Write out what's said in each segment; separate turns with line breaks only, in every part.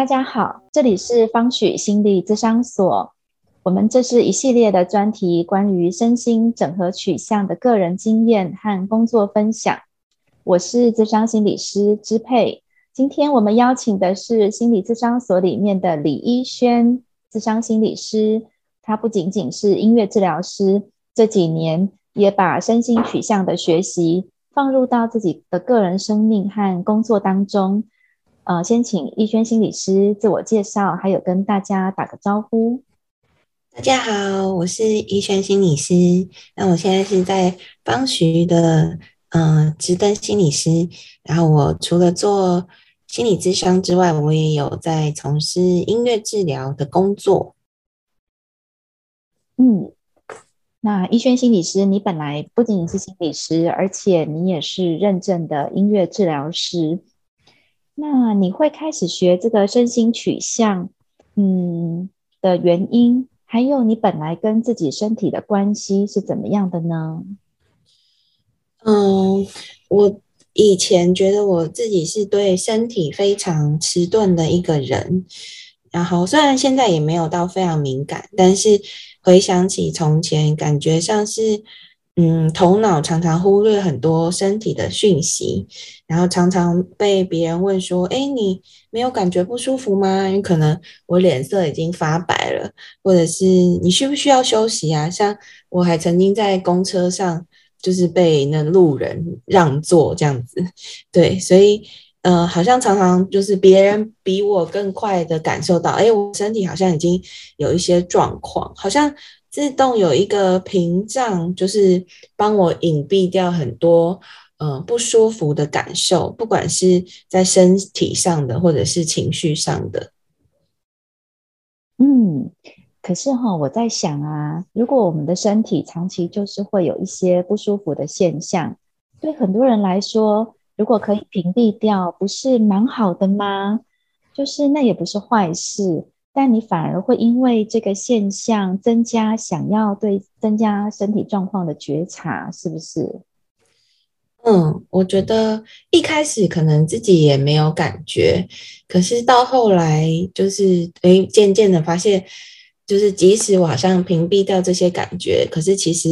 大家好，这里是方许心理咨商所。我们这是一系列的专题，关于身心整合取向的个人经验和工作分享。我是咨商心理师支佩。今天我们邀请的是心理咨商所里面的李一轩咨商心理师。他不仅仅是音乐治疗师，这几年也把身心取向的学习放入到自己的个人生命和工作当中。呃，先请逸轩心理师自我介绍，还有跟大家打个招呼。
大家好，我是逸轩心理师。那我现在是在方徐的嗯直登心理师。然后我除了做心理咨商之外，我也有在从事音乐治疗的工作。
嗯，那逸轩心理师，你本来不仅仅是心理师，而且你也是认证的音乐治疗师。那你会开始学这个身心取向，嗯的原因，还有你本来跟自己身体的关系是怎么样的呢？
嗯，我以前觉得我自己是对身体非常迟钝的一个人，然后虽然现在也没有到非常敏感，但是回想起从前，感觉像是。嗯，头脑常常忽略很多身体的讯息，然后常常被别人问说：“哎，你没有感觉不舒服吗？”因为可能我脸色已经发白了，或者是你需不需要休息啊？像我还曾经在公车上，就是被那路人让座这样子。对，所以呃，好像常常就是别人比我更快的感受到，哎，我身体好像已经有一些状况，好像。自动有一个屏障，就是帮我隐蔽掉很多呃不舒服的感受，不管是在身体上的，或者是情绪上的。
嗯，可是哈，我在想啊，如果我们的身体长期就是会有一些不舒服的现象，对很多人来说，如果可以屏蔽掉，不是蛮好的吗？就是那也不是坏事。但你反而会因为这个现象增加想要对增加身体状况的觉察，是不是？
嗯，我觉得一开始可能自己也没有感觉，可是到后来就是诶，渐渐的发现，就是即使我好像屏蔽掉这些感觉，可是其实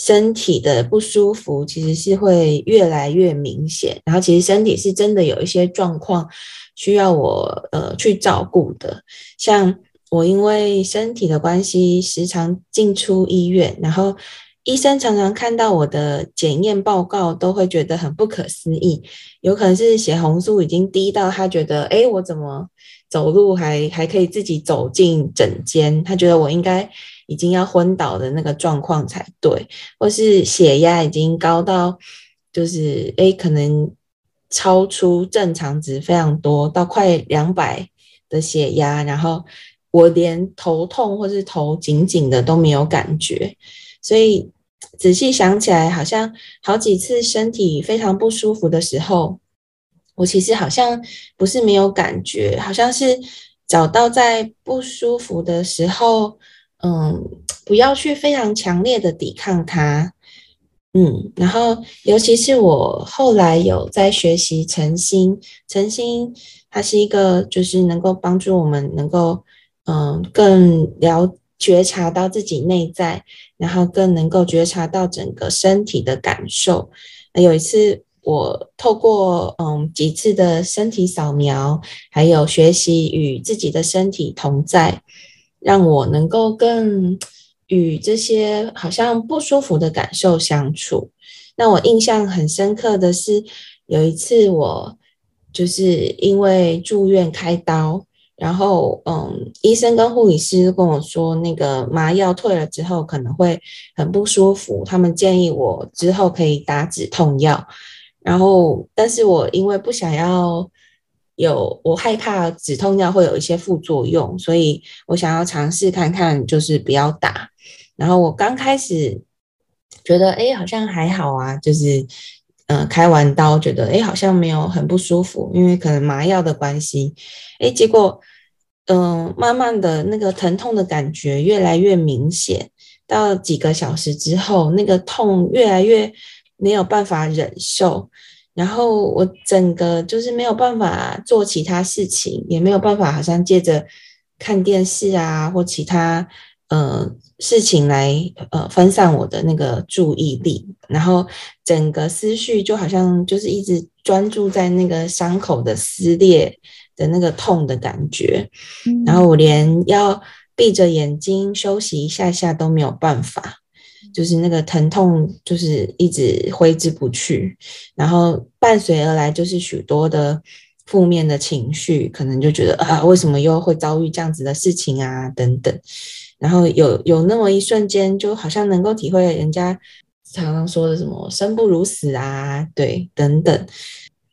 身体的不舒服其实是会越来越明显，然后其实身体是真的有一些状况。需要我呃去照顾的，像我因为身体的关系，时常进出医院，然后医生常常看到我的检验报告，都会觉得很不可思议。有可能是血红素已经低到他觉得，哎，我怎么走路还还可以自己走进诊间？他觉得我应该已经要昏倒的那个状况才对，或是血压已经高到，就是哎，可能。超出正常值非常多，到快两百的血压，然后我连头痛或是头紧紧的都没有感觉，所以仔细想起来，好像好几次身体非常不舒服的时候，我其实好像不是没有感觉，好像是找到在不舒服的时候，嗯，不要去非常强烈的抵抗它。嗯，然后尤其是我后来有在学习诚心，诚心它是一个就是能够帮助我们能够嗯更了觉察到自己内在，然后更能够觉察到整个身体的感受。有一次我透过嗯几次的身体扫描，还有学习与自己的身体同在，让我能够更。与这些好像不舒服的感受相处，那我印象很深刻的是，有一次我就是因为住院开刀，然后嗯，医生跟护理师跟我说，那个麻药退了之后可能会很不舒服，他们建议我之后可以打止痛药，然后但是我因为不想要。有我害怕止痛药会有一些副作用，所以我想要尝试看看，就是不要打。然后我刚开始觉得，哎，好像还好啊，就是嗯，开完刀觉得，哎，好像没有很不舒服，因为可能麻药的关系。哎，结果嗯，慢慢的那个疼痛的感觉越来越明显，到几个小时之后，那个痛越来越没有办法忍受。然后我整个就是没有办法做其他事情，也没有办法好像借着看电视啊或其他呃事情来呃分散我的那个注意力，然后整个思绪就好像就是一直专注在那个伤口的撕裂的那个痛的感觉，然后我连要闭着眼睛休息一下下都没有办法。就是那个疼痛，就是一直挥之不去，然后伴随而来就是许多的负面的情绪，可能就觉得啊，为什么又会遭遇这样子的事情啊，等等。然后有有那么一瞬间，就好像能够体会人家常常说的什么“生不如死”啊，对，等等。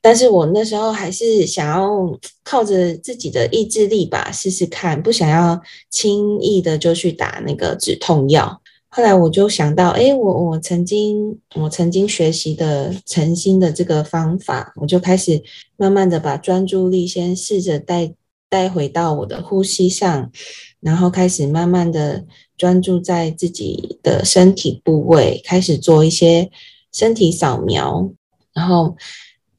但是我那时候还是想要靠着自己的意志力吧，试试看，不想要轻易的就去打那个止痛药。后来我就想到，哎，我我曾经我曾经学习的诚心的这个方法，我就开始慢慢的把专注力先试着带带回到我的呼吸上，然后开始慢慢的专注在自己的身体部位，开始做一些身体扫描，然后，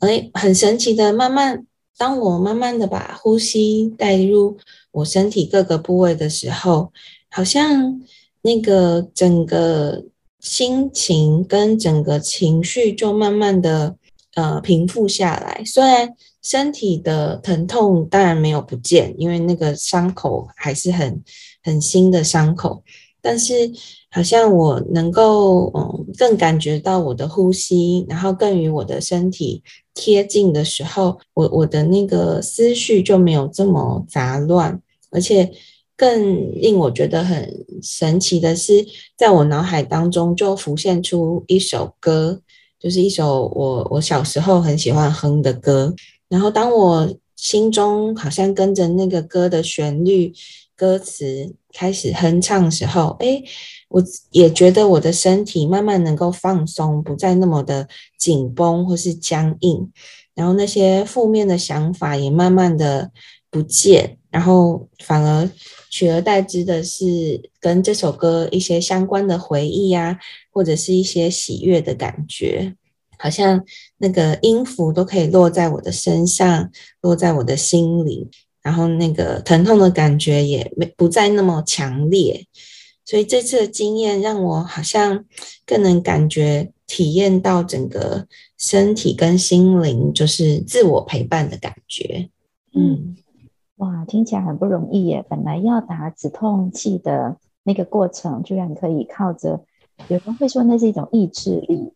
哎，很神奇的，慢慢当我慢慢的把呼吸带入我身体各个部位的时候，好像。那个整个心情跟整个情绪就慢慢的呃平复下来，虽然身体的疼痛当然没有不见，因为那个伤口还是很很新的伤口，但是好像我能够嗯更感觉到我的呼吸，然后更与我的身体贴近的时候，我我的那个思绪就没有这么杂乱，而且。更令我觉得很神奇的是，在我脑海当中就浮现出一首歌，就是一首我我小时候很喜欢哼的歌。然后当我心中好像跟着那个歌的旋律、歌词开始哼唱的时候，哎，我也觉得我的身体慢慢能够放松，不再那么的紧绷或是僵硬，然后那些负面的想法也慢慢的不见，然后反而。取而代之的是跟这首歌一些相关的回忆呀，或者是一些喜悦的感觉，好像那个音符都可以落在我的身上，落在我的心里，然后那个疼痛的感觉也没不再那么强烈。所以这次的经验让我好像更能感觉体验到整个身体跟心灵就是自我陪伴的感觉，嗯。
哇，听起来很不容易耶！本来要打止痛剂的那个过程，居然可以靠着有人会说那是一种意志力，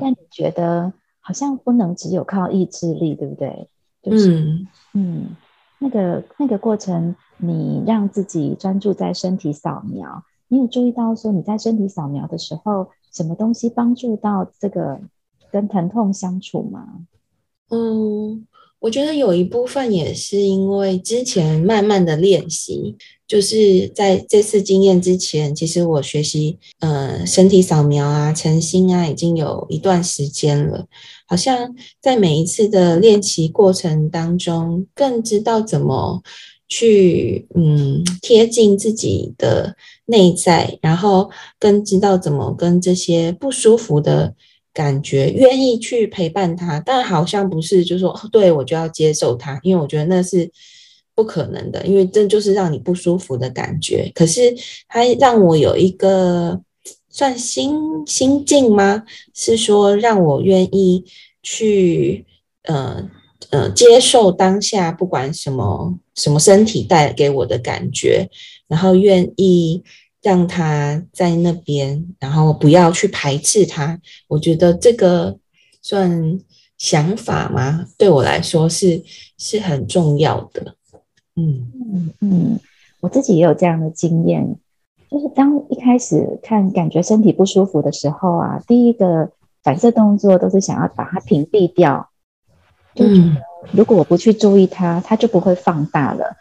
但你觉得好像不能只有靠意志力，对不对？
就是
嗯，那个那个过程，你让自己专注在身体扫描，你有注意到说你在身体扫描的时候，什么东西帮助到这个跟疼痛相处吗？
嗯。我觉得有一部分也是因为之前慢慢的练习，就是在这次经验之前，其实我学习呃身体扫描啊、晨心啊，已经有一段时间了。好像在每一次的练习过程当中，更知道怎么去嗯贴近自己的内在，然后更知道怎么跟这些不舒服的。感觉愿意去陪伴他，但好像不是，就说对我就要接受他，因为我觉得那是不可能的，因为这就是让你不舒服的感觉。可是他让我有一个算心心境吗？是说让我愿意去，呃呃，接受当下不管什么什么身体带给我的感觉，然后愿意。让他在那边，然后不要去排斥他。我觉得这个算想法吗？对我来说是是很重要的。
嗯嗯嗯，我自己也有这样的经验，就是当一开始看感觉身体不舒服的时候啊，第一个反射动作都是想要把它屏蔽掉，就觉得如果我不去注意它，它就不会放大了。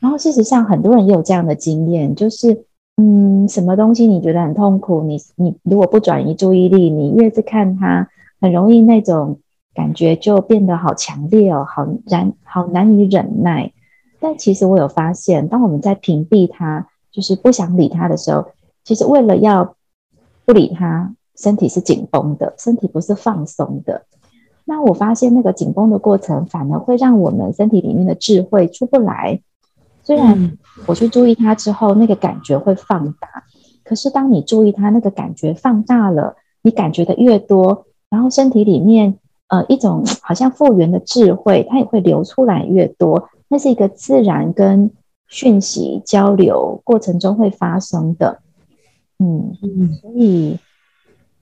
然后事实上，很多人也有这样的经验，就是。嗯，什么东西你觉得很痛苦？你你如果不转移注意力，你越是看它，很容易那种感觉就变得好强烈哦，好难好难以忍耐。但其实我有发现，当我们在屏蔽它，就是不想理它的时候，其实为了要不理它，身体是紧绷的，身体不是放松的。那我发现那个紧绷的过程，反而会让我们身体里面的智慧出不来。虽然我去注意它之后，那个感觉会放大，可是当你注意它，那个感觉放大了，你感觉的越多，然后身体里面呃一种好像复原的智慧，它也会流出来越多。那是一个自然跟讯息交流过程中会发生的。嗯嗯，所以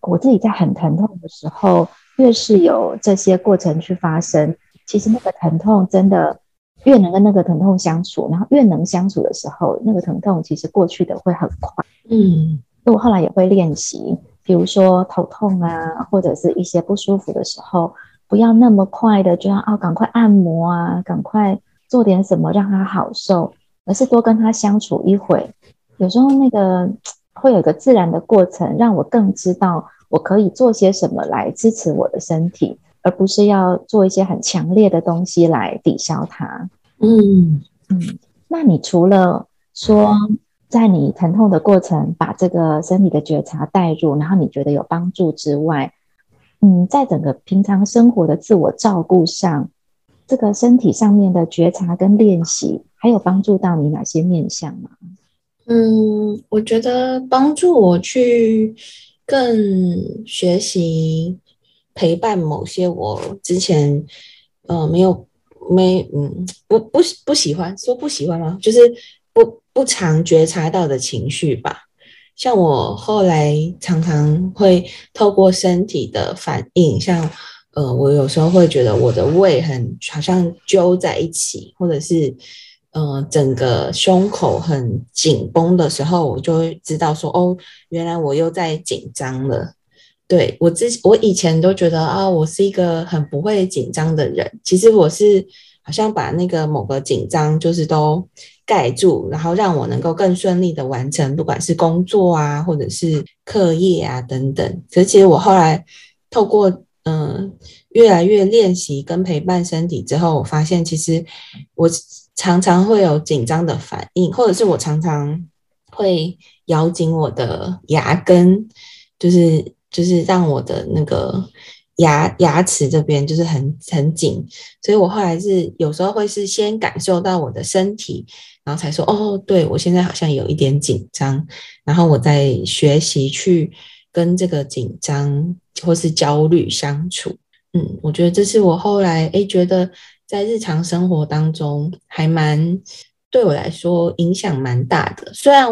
我自己在很疼痛的时候，越是有这些过程去发生，其实那个疼痛真的越能跟那个疼痛相处，然后越能相处的时候，那个疼痛其实过去的会很快。嗯，所以我后来也会练习，比如说头痛啊，或者是一些不舒服的时候，不要那么快的就要哦，赶快按摩啊，赶快做点什么让他好受，而是多跟他相处一会。有时候那个。会有一个自然的过程，让我更知道我可以做些什么来支持我的身体，而不是要做一些很强烈的东西来抵消它。嗯嗯，那你除了说在你疼痛的过程把这个身体的觉察带入，然后你觉得有帮助之外，嗯，在整个平常生活的自我照顾上，这个身体上面的觉察跟练习，还有帮助到你哪些面向吗？
嗯，我觉得帮助我去更学习陪伴某些我之前呃没有没嗯不不不喜欢说不喜欢吗？就是不不常觉察到的情绪吧。像我后来常常会透过身体的反应，像呃我有时候会觉得我的胃很好像揪在一起，或者是。嗯，整个胸口很紧绷的时候，我就会知道说，哦，原来我又在紧张了。对我之我以前都觉得啊，我是一个很不会紧张的人。其实我是好像把那个某个紧张就是都盖住，然后让我能够更顺利的完成，不管是工作啊，或者是课业啊等等。可是其实我后来透过嗯越来越练习跟陪伴身体之后，我发现其实我。常常会有紧张的反应，或者是我常常会咬紧我的牙根，就是就是让我的那个牙牙齿这边就是很很紧，所以我后来是有时候会是先感受到我的身体，然后才说哦，对我现在好像有一点紧张，然后我在学习去跟这个紧张或是焦虑相处。嗯，我觉得这是我后来诶觉得。在日常生活当中，还蛮对我来说影响蛮大的。虽然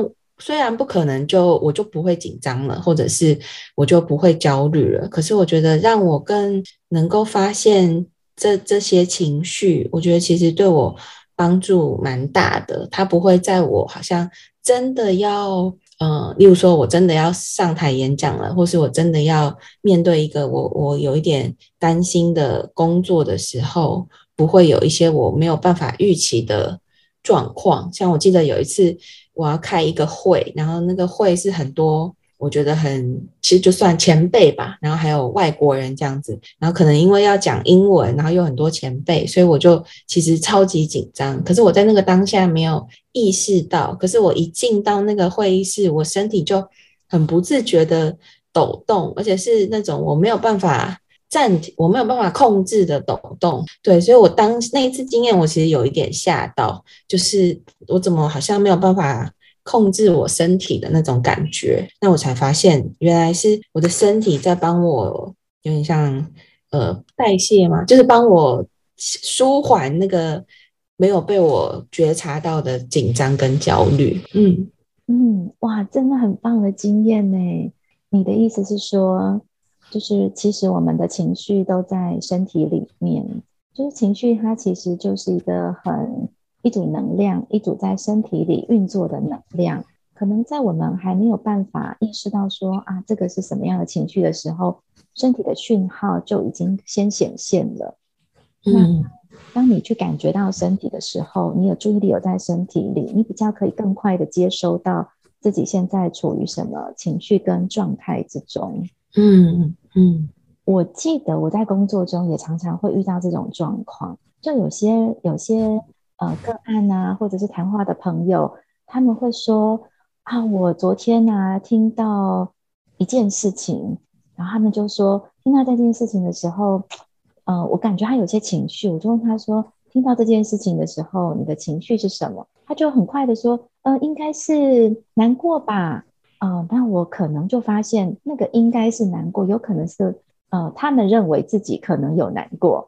虽然不可能就我就不会紧张了，或者是我就不会焦虑了，可是我觉得让我更能够发现这这些情绪，我觉得其实对我帮助蛮大的。它不会在我好像真的要，呃，例如说我真的要上台演讲了，或是我真的要面对一个我我有一点担心的工作的时候。不会有一些我没有办法预期的状况，像我记得有一次我要开一个会，然后那个会是很多，我觉得很其实就算前辈吧，然后还有外国人这样子，然后可能因为要讲英文，然后有很多前辈，所以我就其实超级紧张。可是我在那个当下没有意识到，可是我一进到那个会议室，我身体就很不自觉的抖动，而且是那种我没有办法。暂停，我没有办法控制的抖动，对，所以我当那一次经验，我其实有一点吓到，就是我怎么好像没有办法控制我身体的那种感觉，那我才发现原来是我的身体在帮我，有点像呃代谢嘛，就是帮我舒缓那个没有被我觉察到的紧张跟焦虑。
嗯嗯，哇，真的很棒的经验呢。你的意思是说？就是其实我们的情绪都在身体里面，就是情绪它其实就是一个很一组能量，一组在身体里运作的能量。可能在我们还没有办法意识到说啊这个是什么样的情绪的时候，身体的讯号就已经先显现了。那当你去感觉到身体的时候，你有注意力有在身体里，你比较可以更快的接收到自己现在处于什么情绪跟状态之中。嗯嗯，我记得我在工作中也常常会遇到这种状况，就有些有些呃个案啊，或者是谈话的朋友，他们会说啊，我昨天呢听到一件事情，然后他们就说听到这件事情的时候，呃，我感觉他有些情绪，我就问他说，听到这件事情的时候，你的情绪是什么？他就很快的说，呃，应该是难过吧。啊，那我可能就发现那个应该是难过，有可能是呃，他们认为自己可能有难过，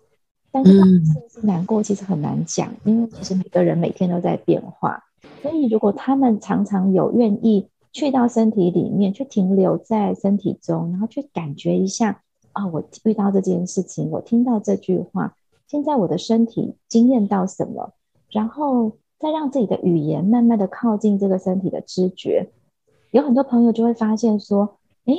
但是是不是难过其实很难讲，因为其实每个人每天都在变化。所以如果他们常常有愿意去到身体里面，去停留在身体中，然后去感觉一下啊，我遇到这件事情，我听到这句话，现在我的身体经验到什么，然后再让自己的语言慢慢的靠近这个身体的知觉。有很多朋友就会发现说，哎，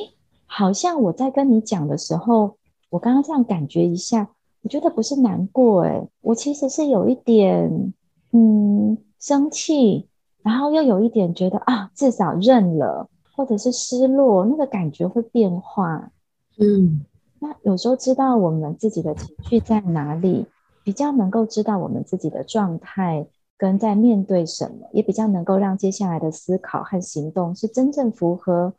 好像我在跟你讲的时候，我刚刚这样感觉一下，我觉得不是难过，哎，我其实是有一点，嗯，生气，然后又有一点觉得啊，至少认了，或者是失落，那个感觉会变化，
嗯，
那有时候知道我们自己的情绪在哪里，比较能够知道我们自己的状态。跟在面对什么，也比较能够让接下来的思考和行动是真正符合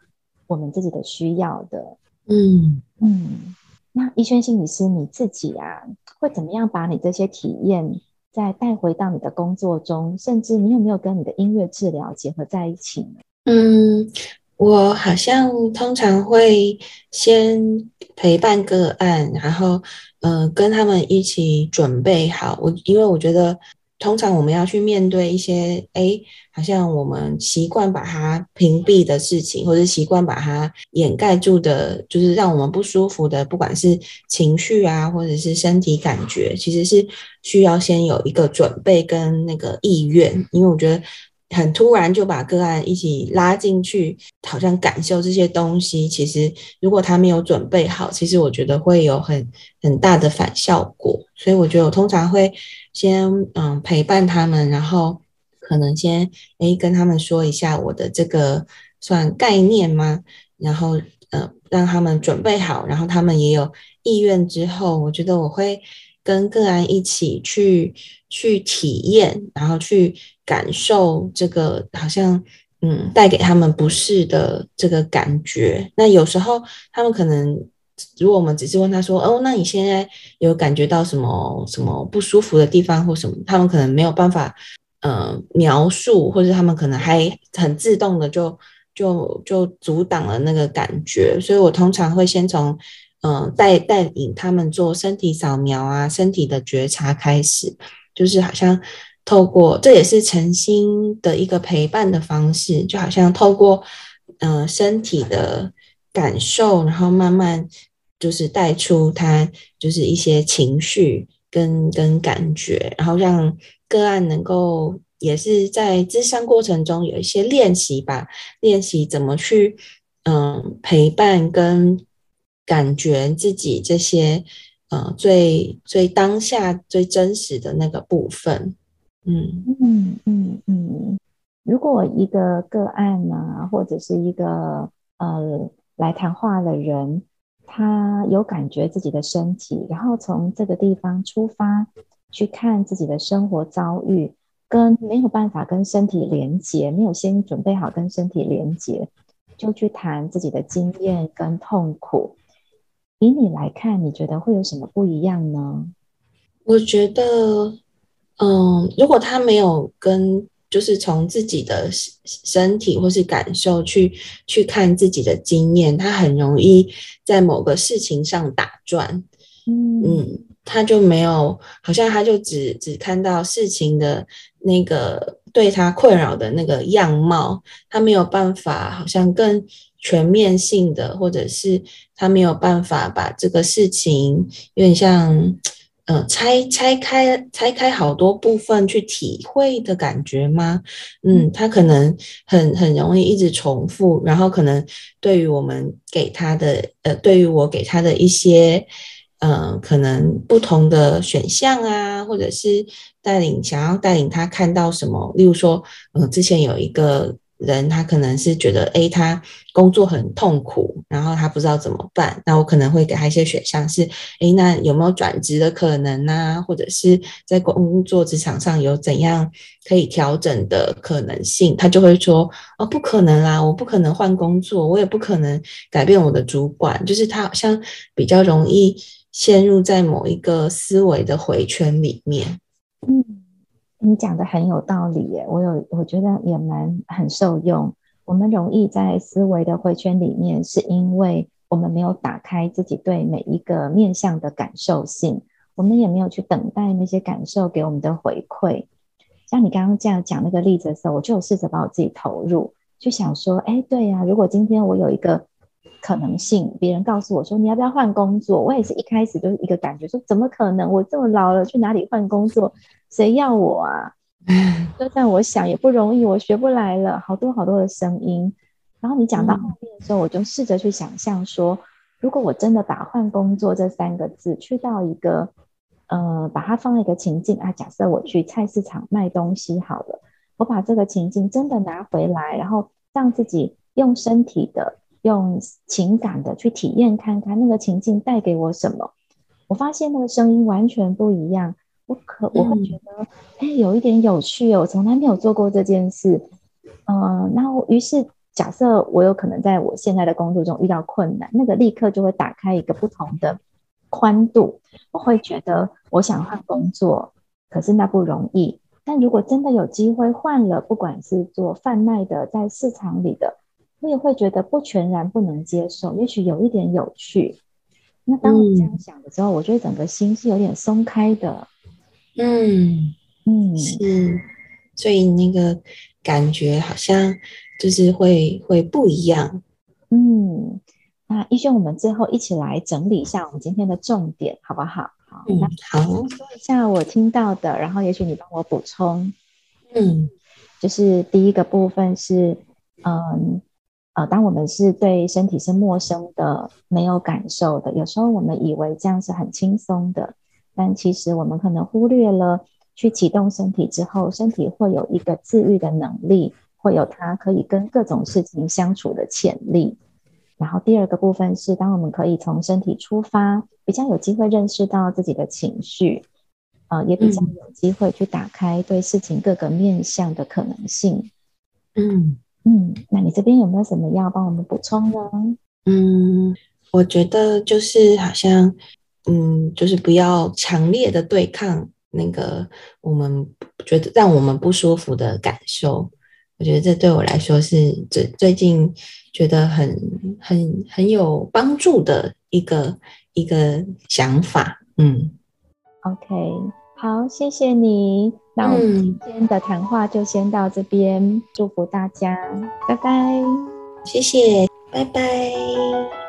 我们自己的需要的。
嗯
嗯，那医轩心理师你自己啊，会怎么样把你这些体验再带回到你的工作中？甚至你有没有跟你的音乐治疗结合在一起呢？
嗯，我好像通常会先陪伴个案，然后呃跟他们一起准备好。我因为我觉得。通常我们要去面对一些，哎，好像我们习惯把它屏蔽的事情，或者习惯把它掩盖住的，就是让我们不舒服的，不管是情绪啊，或者是身体感觉，其实是需要先有一个准备跟那个意愿，因为我觉得。很突然就把个案一起拉进去，好像感受这些东西。其实如果他没有准备好，其实我觉得会有很很大的反效果。所以我觉得我通常会先嗯陪伴他们，然后可能先诶跟他们说一下我的这个算概念吗？然后呃让他们准备好，然后他们也有意愿之后，我觉得我会跟个案一起去去体验，然后去。感受这个好像嗯带给他们不适的这个感觉，那有时候他们可能如果我们只是问他说哦，那你现在有感觉到什么什么不舒服的地方或什么，他们可能没有办法呃描述，或者他们可能还很自动的就就就阻挡了那个感觉，所以我通常会先从嗯带带领他们做身体扫描啊，身体的觉察开始，就是好像。透过这也是诚心的一个陪伴的方式，就好像透过嗯身体的感受，然后慢慢就是带出他就是一些情绪跟跟感觉，然后让个案能够也是在咨商过程中有一些练习吧，练习怎么去嗯陪伴跟感觉自己这些呃最最当下最真实的那个部分。
嗯嗯嗯嗯，如果一个个案呢，或者是一个呃来谈话的人，他有感觉自己的身体，然后从这个地方出发去看自己的生活遭遇，跟没有办法跟身体连接，没有先准备好跟身体连接，就去谈自己的经验跟痛苦。以你来看，你觉得会有什么不一样呢？
我觉得。嗯，如果他没有跟，就是从自己的身体或是感受去去看自己的经验，他很容易在某个事情上打转。嗯，他就没有，好像他就只只看到事情的那个对他困扰的那个样貌，他没有办法，好像更全面性的，或者是他没有办法把这个事情有点像。呃，拆拆开拆开好多部分去体会的感觉吗？嗯，他可能很很容易一直重复，然后可能对于我们给他的呃，对于我给他的一些呃，可能不同的选项啊，或者是带领想要带领他看到什么，例如说，嗯，之前有一个。人他可能是觉得，哎，他工作很痛苦，然后他不知道怎么办。那我可能会给他一些选项，是，哎，那有没有转职的可能呢？或者是在工作职场上有怎样可以调整的可能性？他就会说，哦，不可能啦，我不可能换工作，我也不可能改变我的主管。就是他好像比较容易陷入在某一个思维的回圈里面。
你讲的很有道理耶，我有我觉得也蛮很受用。我们容易在思维的回圈里面，是因为我们没有打开自己对每一个面向的感受性，我们也没有去等待那些感受给我们的回馈。像你刚刚这样讲那个例子的时候，我就有试着把我自己投入，去想说，哎，对呀，如果今天我有一个可能性，别人告诉我说你要不要换工作，我也是一开始就是一个感觉，说怎么可能？我这么老了去哪里换工作？谁要我啊？就算我想也不容易，我学不来了，好多好多的声音。然后你讲到后面的时候，我就试着去想象说，如果我真的把换工作这三个字去到一个。呃，把它放在一个情境啊，假设我去菜市场卖东西好了，我把这个情境真的拿回来，然后让自己用身体的、用情感的去体验看看那个情境带给我什么。我发现那个声音完全不一样，我可我会觉得，哎，有一点有趣哦，我从来没有做过这件事。嗯，然后于是假设我有可能在我现在的工作中遇到困难，那个立刻就会打开一个不同的。宽度，我会觉得我想换工作，可是那不容易。但如果真的有机会换了，不管是做贩卖的，在市场里的，我也会觉得不全然不能接受，也许有一点有趣。那当我这样想的时候，我觉得整个心是有点松开的。
嗯嗯，是，所以那个感觉好像就是会会不一样。
嗯。那医生，我们最后一起来整理一下我们今天的重点，好不好？
好，那好，
说一下我听到的，然后也许你帮我补充。
嗯，
就是第一个部分是，嗯，呃，当我们是对身体是陌生的、没有感受的，有时候我们以为这样是很轻松的，但其实我们可能忽略了，去启动身体之后，身体会有一个自愈的能力，会有它可以跟各种事情相处的潜力。然后第二个部分是，当我们可以从身体出发，比较有机会认识到自己的情绪，呃，也比较有机会去打开对事情各个面向的可能性。
嗯
嗯，那你这边有没有什么要帮我们补充呢？
嗯，我觉得就是好像，嗯，就是不要强烈的对抗那个我们觉得让我们不舒服的感受。我觉得这对我来说是最最近觉得很很很有帮助的一个一个想法。嗯
，OK，好，谢谢你。那我们今天的谈话就先到这边，祝福大家，拜拜。
谢谢，拜拜。